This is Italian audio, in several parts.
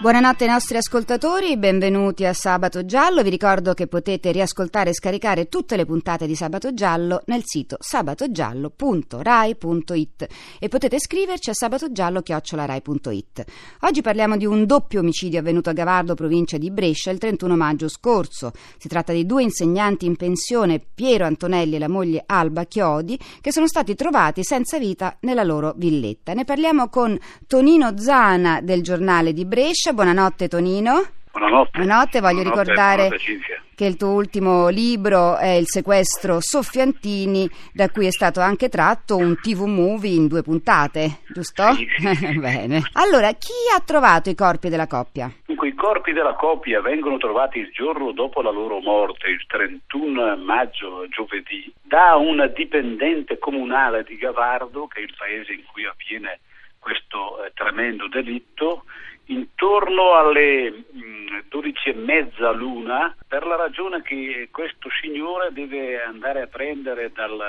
Buonanotte ai nostri ascoltatori, benvenuti a Sabato Giallo. Vi ricordo che potete riascoltare e scaricare tutte le puntate di Sabato Giallo nel sito sabatogiallo.rai.it e potete scriverci a sabatogiallo.rai.it. Oggi parliamo di un doppio omicidio avvenuto a Gavardo, provincia di Brescia, il 31 maggio scorso. Si tratta di due insegnanti in pensione, Piero Antonelli e la moglie Alba Chiodi, che sono stati trovati senza vita nella loro villetta. Ne parliamo con Tonino Zana del giornale di Brescia buonanotte Tonino. Buonanotte. Buonanotte, voglio Buonanotte, ricordare buonanotte, che il tuo ultimo libro è Il sequestro Soffiantini, da cui è stato anche tratto un TV movie in due puntate, giusto? Sì, sì. Bene. Allora, chi ha trovato i corpi della coppia? Dunque, i corpi della coppia vengono trovati il giorno dopo la loro morte, il 31 maggio, giovedì, da un dipendente comunale di Gavardo, che è il paese in cui avviene questo eh, tremendo delitto, intorno alle mh, 12 e mezza l'una, per la ragione che questo signore deve andare a prendere dal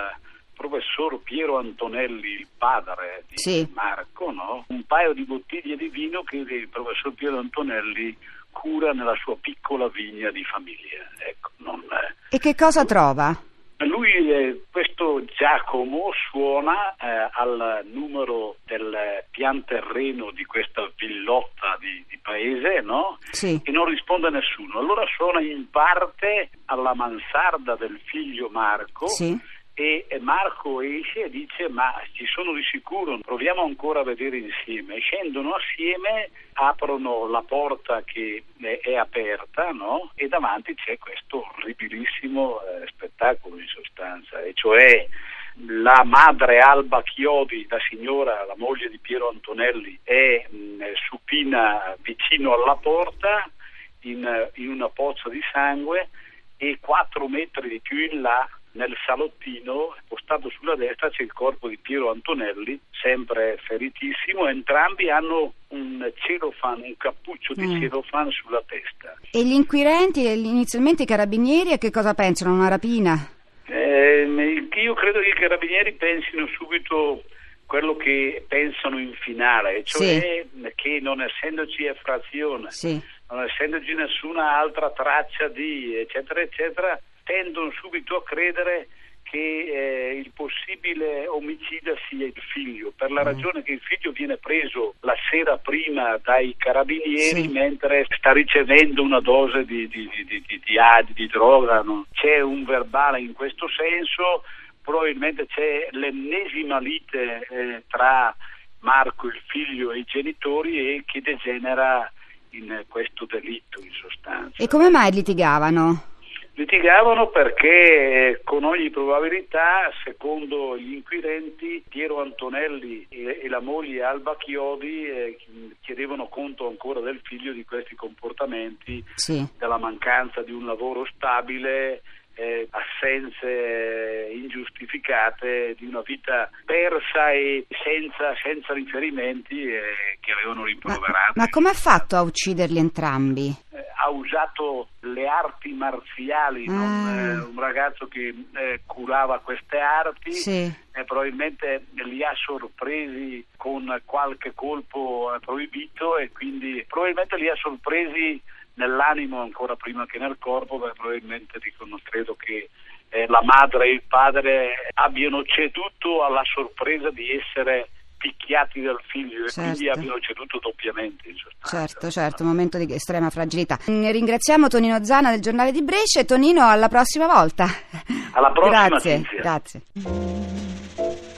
professor Piero Antonelli, il padre di Sì. Marco, no? un paio di bottiglie di vino che il professor Piero Antonelli cura nella sua piccola vigna di famiglia. Ecco, non, E che cosa trova? lui, eh, questo Giacomo, suona eh, al numero del pian terreno di questa villotta di, di paese, no? Sì. E non risponde a nessuno. Allora suona in parte alla mansarda del figlio Marco. Sì. E Marco esce e dice: Ma ci sono di sicuro, proviamo ancora a vedere insieme. Scendono assieme, aprono la porta che è, è aperta, no? E davanti c'è questo orribilissimo eh, spettacolo in sostanza, e cioè la madre Alba Chiodi, la signora, la moglie di Piero Antonelli, è mh, supina vicino alla porta in, in una pozza di sangue e quattro metri di più in là nel salottino postato sulla destra c'è il corpo di Piero Antonelli sempre feritissimo entrambi hanno un celofan un cappuccio di Mm. celofan sulla testa E gli inquirenti, e inizialmente i carabinieri, a che cosa pensano? Una rapina? Ehm, io credo che i carabinieri pensino subito quello che pensano in finale cioè che non essendoci effrazione Sì. non essendoci nessuna altra traccia di eccetera eccetera tendono subito a credere che eh, il possibile omicida sia il figlio per la ragione che il figlio viene preso la sera prima dai carabinieri Sì. mentre sta ricevendo una dose di, di, di, di, di, droga no? c'è un verbale in questo senso probabilmente c'è l'ennesima lite eh, tra Marco il figlio e i genitori e che degenera in questo delitto in sostanza E come mai litigavano? Litigavano perché eh, con ogni probabilità, secondo gli inquirenti, Piero Antonelli e, la moglie Alba Chiodi eh, chiedevano conto ancora del figlio di questi comportamenti, Sì. della mancanza di un lavoro stabile, eh, assenze eh, ingiustificate, di una vita persa e senza, senza riferimenti eh, che avevano Ma, rimproverato. ma come ha fatto a ucciderli entrambi? Eh, ha usato le arti marziali, non, Ah. eh, un ragazzo che eh, curava queste arti Sì. e probabilmente li ha sorpresi con qualche colpo eh, proibito e quindi probabilmente li ha sorpresi nell'animo ancora prima che nel corpo, perché probabilmente dicono, credo che eh, la madre e il padre abbiano ceduto alla sorpresa di essere picchiati dal figlio e quindi Certo. abbiano ceduto doppiamente in sostanza. Certo, certo, un momento di estrema fragilità. Mm, Ringraziamo Tonino Zana del giornale di Brescia e Tonino alla prossima volta. Alla prossima, Grazie, Cinzia. grazie.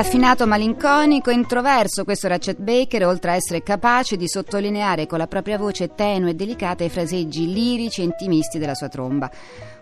Raffinato malinconico, introverso, questo era Chet Baker, oltre a essere capace di sottolineare con la propria voce tenue e delicata i fraseggi lirici e intimisti della sua tromba.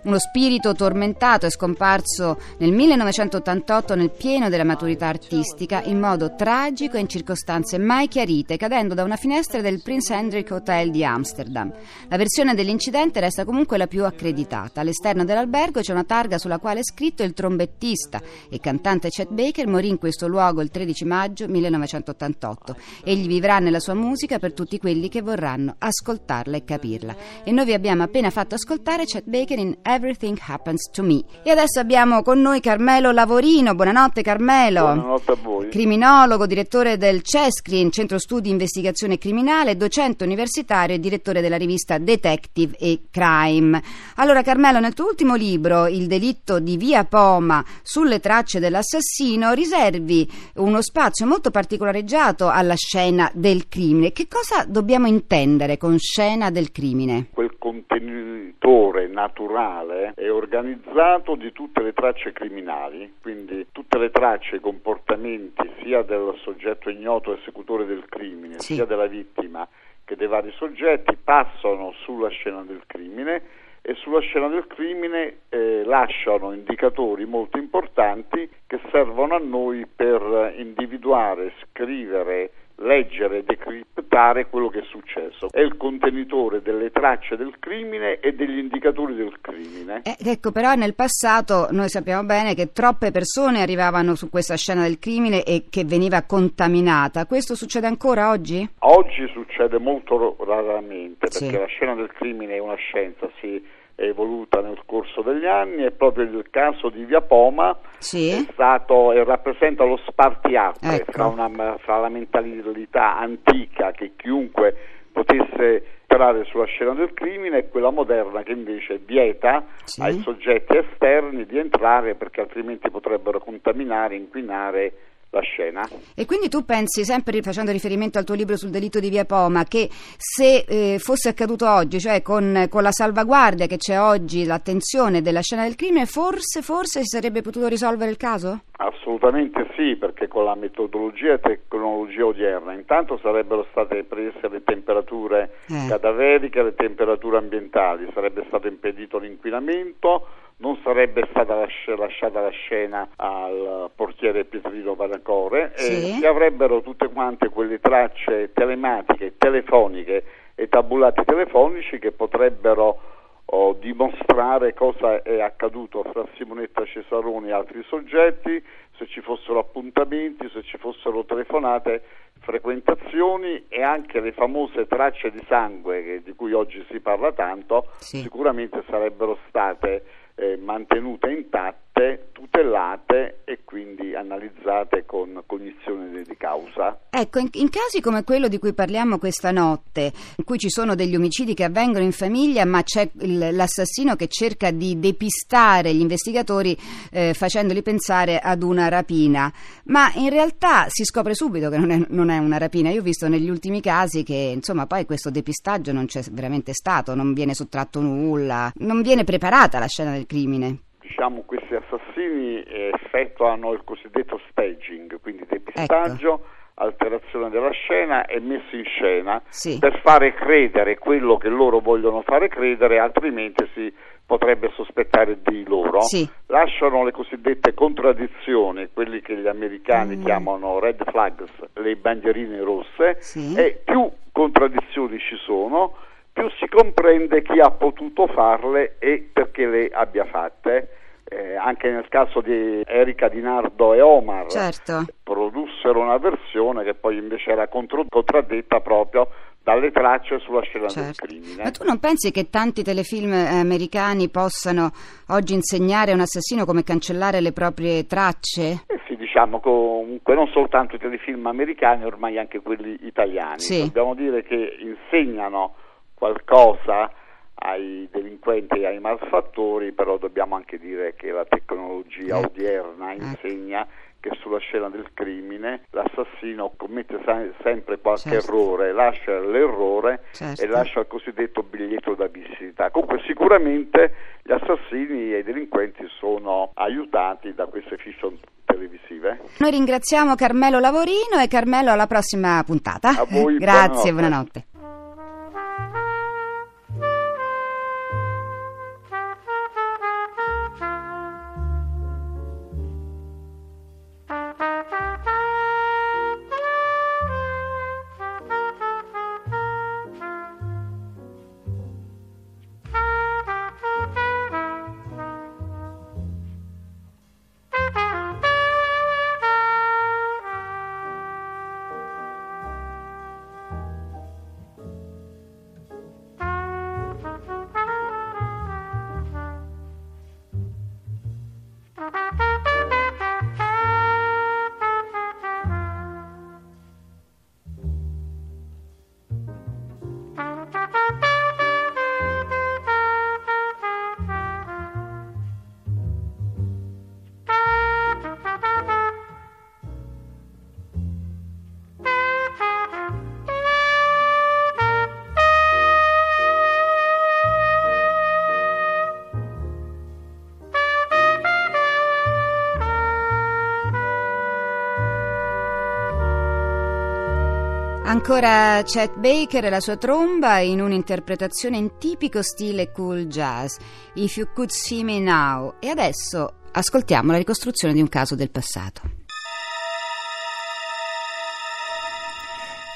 Uno spirito tormentato è scomparso nel 1988 nel pieno della maturità artistica in modo tragico e in circostanze mai chiarite, cadendo da una finestra del Prince Hendrik Hotel di Amsterdam. La versione dell'incidente resta comunque la più accreditata. All'esterno dell'albergo c'è una targa sulla quale è scritto il trombettista e cantante Chet Baker morì in questo luogo il 13 maggio 1988. Egli vivrà nella sua musica per tutti quelli che vorranno ascoltarla e capirla. E noi vi abbiamo appena fatto ascoltare Chet Baker in Everything Happens to Me. E adesso abbiamo con noi Carmelo Lavorino. Buonanotte Carmelo. Buonanotte a voi. Criminologo, direttore del CESCRI, Centro Studi Investigazione Criminale, docente universitario e direttore della rivista Detective e Crime. Allora Carmelo, nel tuo ultimo libro, Il delitto di Via Poma, sulle tracce dell'assassino, riservi uno spazio molto particolareggiato alla scena del crimine. Che cosa dobbiamo intendere con scena del crimine? Quel contenitore naturale è organizzato di tutte le tracce criminali, quindi tutte le tracce, i comportamenti sia del soggetto ignoto esecutore del crimine, Sì. sia della vittima che dei vari soggetti passano sulla scena del crimine e sulla scena del crimine eh, lasciano indicatori molto importanti che servono a noi per individuare, scrivere, leggere decriptare quello che è successo. È il contenitore delle tracce del crimine e degli indicatori del crimine. Eh, ecco, però nel passato noi sappiamo bene che troppe persone arrivavano su questa scena del crimine e che veniva contaminata. Questo succede ancora oggi? Oggi succede molto raramente perché Sì. la scena del crimine è una scienza, si evoluta nel corso degli anni e proprio il caso di Via Poma Sì. è stato e rappresenta lo spartiacque Ecco. fra, una- fra la mentalità antica che chiunque potesse entrare sulla scena del crimine e quella moderna che invece vieta Sì. ai soggetti esterni di entrare perché altrimenti potrebbero contaminare, inquinare la scena. E quindi tu pensi, sempre facendo riferimento al tuo libro sul delitto di Via Poma, che se eh, fosse accaduto oggi, cioè con, con la salvaguardia che c'è oggi, l'attenzione della scena del crimine, forse, forse si sarebbe potuto risolvere il caso? Assolutamente sì, perché con la metodologia e tecnologia odierna intanto sarebbero state prese le temperature Eh. cadaveriche, le temperature ambientali, sarebbe stato impedito l'inquinamento, non sarebbe stata lasci- lasciata la scena al portiere Pietrino Panacore Sì. e si avrebbero tutte quante quelle tracce telematiche, telefoniche e tabulati telefonici che potrebbero o dimostrare cosa è accaduto fra Simonetta Cesaroni e altri soggetti, se ci fossero appuntamenti, se ci fossero telefonate, frequentazioni e anche le famose tracce di sangue che- di cui oggi si parla tanto, Sì. sicuramente sarebbero state eh, mantenute intatte, tutelate e quindi analizzate con cognizione di causa. Ecco, in, in casi come quello di cui parliamo questa notte, in cui ci sono degli omicidi che avvengono in famiglia, ma c'è il- l'assassino che cerca di depistare gli investigatori eh, facendoli pensare ad una rapina, ma in realtà si scopre subito che non è, non è una rapina. Io ho visto negli ultimi casi che, insomma, poi questo depistaggio non c'è veramente stato, non viene sottratto nulla, non viene preparata la scena del crimine. Diciamo questi assassini eh, effettuano il cosiddetto staging, quindi depistaggio, Ecco. alterazione della scena e messa in scena Sì. per fare credere quello che loro vogliono fare credere, altrimenti si potrebbe sospettare di loro. Sì. Lasciano le cosiddette contraddizioni, quelli che gli americani Mm. chiamano red flags, le bandierine rosse, Sì. e più contraddizioni ci sono, più si comprende chi ha potuto farle e perché le abbia fatte. Eh, anche nel caso di Erika Di Nardo e Omar Certo. produssero una versione che poi invece era contro- contraddetta proprio dalle tracce sulla scena del Certo. crimine. Ma tu non pensi che tanti telefilm eh, americani possano oggi insegnare a un assassino come cancellare le proprie tracce? Eh sì, diciamo comunque non soltanto i telefilm americani, ormai anche quelli italiani. Sì. Dobbiamo dire che insegnano qualcosa ai delinquenti e ai malfattori, però dobbiamo anche dire che la tecnologia odierna Ecco. insegna che sulla scena del crimine l'assassino commette sempre qualche Certo. errore, lascia l'errore Certo. e lascia il cosiddetto biglietto da visita. Comunque sicuramente gli assassini e i delinquenti sono aiutati da queste fiction televisive. Noi ringraziamo Carmelo Lavorino e Carmelo alla prossima puntata. A voi, Grazie, buonanotte. buonanotte. Ancora Chet Baker e la sua tromba in un'interpretazione in tipico stile cool jazz, If You Could See Me Now. E adesso ascoltiamo la ricostruzione di un caso del passato.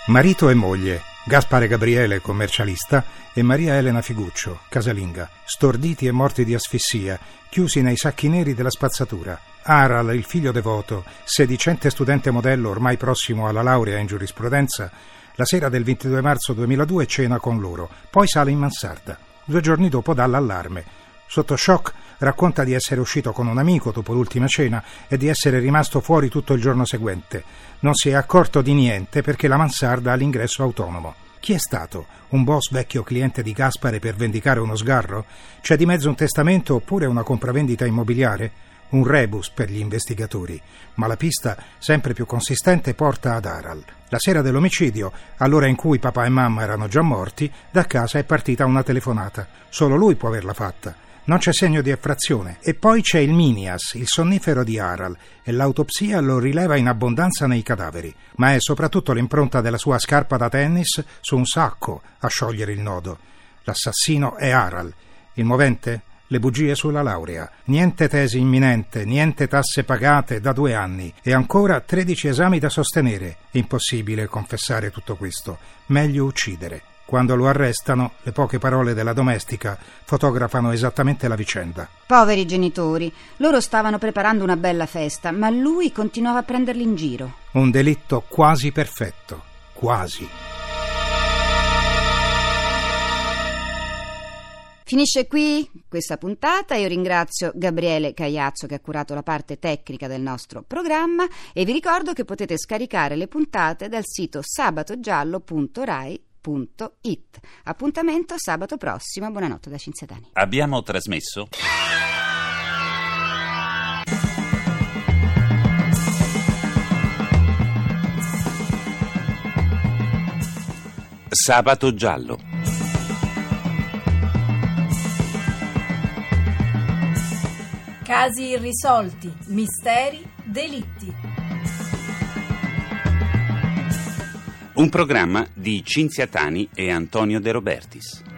Marito e moglie, Gaspare Gabriele, commercialista, e Maria Elena Figuccio, casalinga, storditi e morti di asfissia, chiusi nei sacchi neri della spazzatura. Aral, il figlio devoto, sedicente studente modello ormai prossimo alla laurea in giurisprudenza, la sera del 22 marzo 2002 cena con loro, poi sale in mansarda. Due giorni dopo dà l'allarme. Sotto shock racconta di essere uscito con un amico dopo l'ultima cena e di essere rimasto fuori tutto il giorno seguente. Non si è accorto di niente perché la mansarda ha l'ingresso autonomo. Chi è stato? Un boss vecchio cliente di Gaspare per vendicare uno sgarro? C'è di mezzo un testamento oppure una compravendita immobiliare? Un rebus per gli investigatori, ma la pista, sempre più consistente, porta ad Aral. La sera dell'omicidio, all'ora in cui papà e mamma erano già morti, da casa è partita una telefonata. Solo lui può averla fatta. Non c'è segno di effrazione. E poi c'è il Minias, il sonnifero di Aral, e l'autopsia lo rileva in abbondanza nei cadaveri. Ma è soprattutto l'impronta della sua scarpa da tennis su un sacco a sciogliere il nodo. L'assassino è Aral. Il movente? Le bugie sulla laurea. Niente tesi imminente, niente tasse pagate da due anni e ancora 13 esami da sostenere. Impossibile confessare tutto questo. Meglio uccidere. Quando lo arrestano, le poche parole della domestica fotografano esattamente la vicenda. Poveri genitori, loro stavano preparando una bella festa, ma lui continuava a prenderli in giro. Un delitto quasi perfetto. Quasi. Finisce qui questa puntata. Io ringrazio Gabriele Cagliazzo che ha curato la parte tecnica del nostro programma e vi ricordo che potete scaricare le puntate dal sito sabatogiallo.rai.it. Appuntamento sabato prossimo. Buonanotte da Cinzia Dani. Abbiamo trasmesso Sabato giallo. Casi irrisolti, misteri, delitti. Un programma di Cinzia Tani e Antonio De Robertis.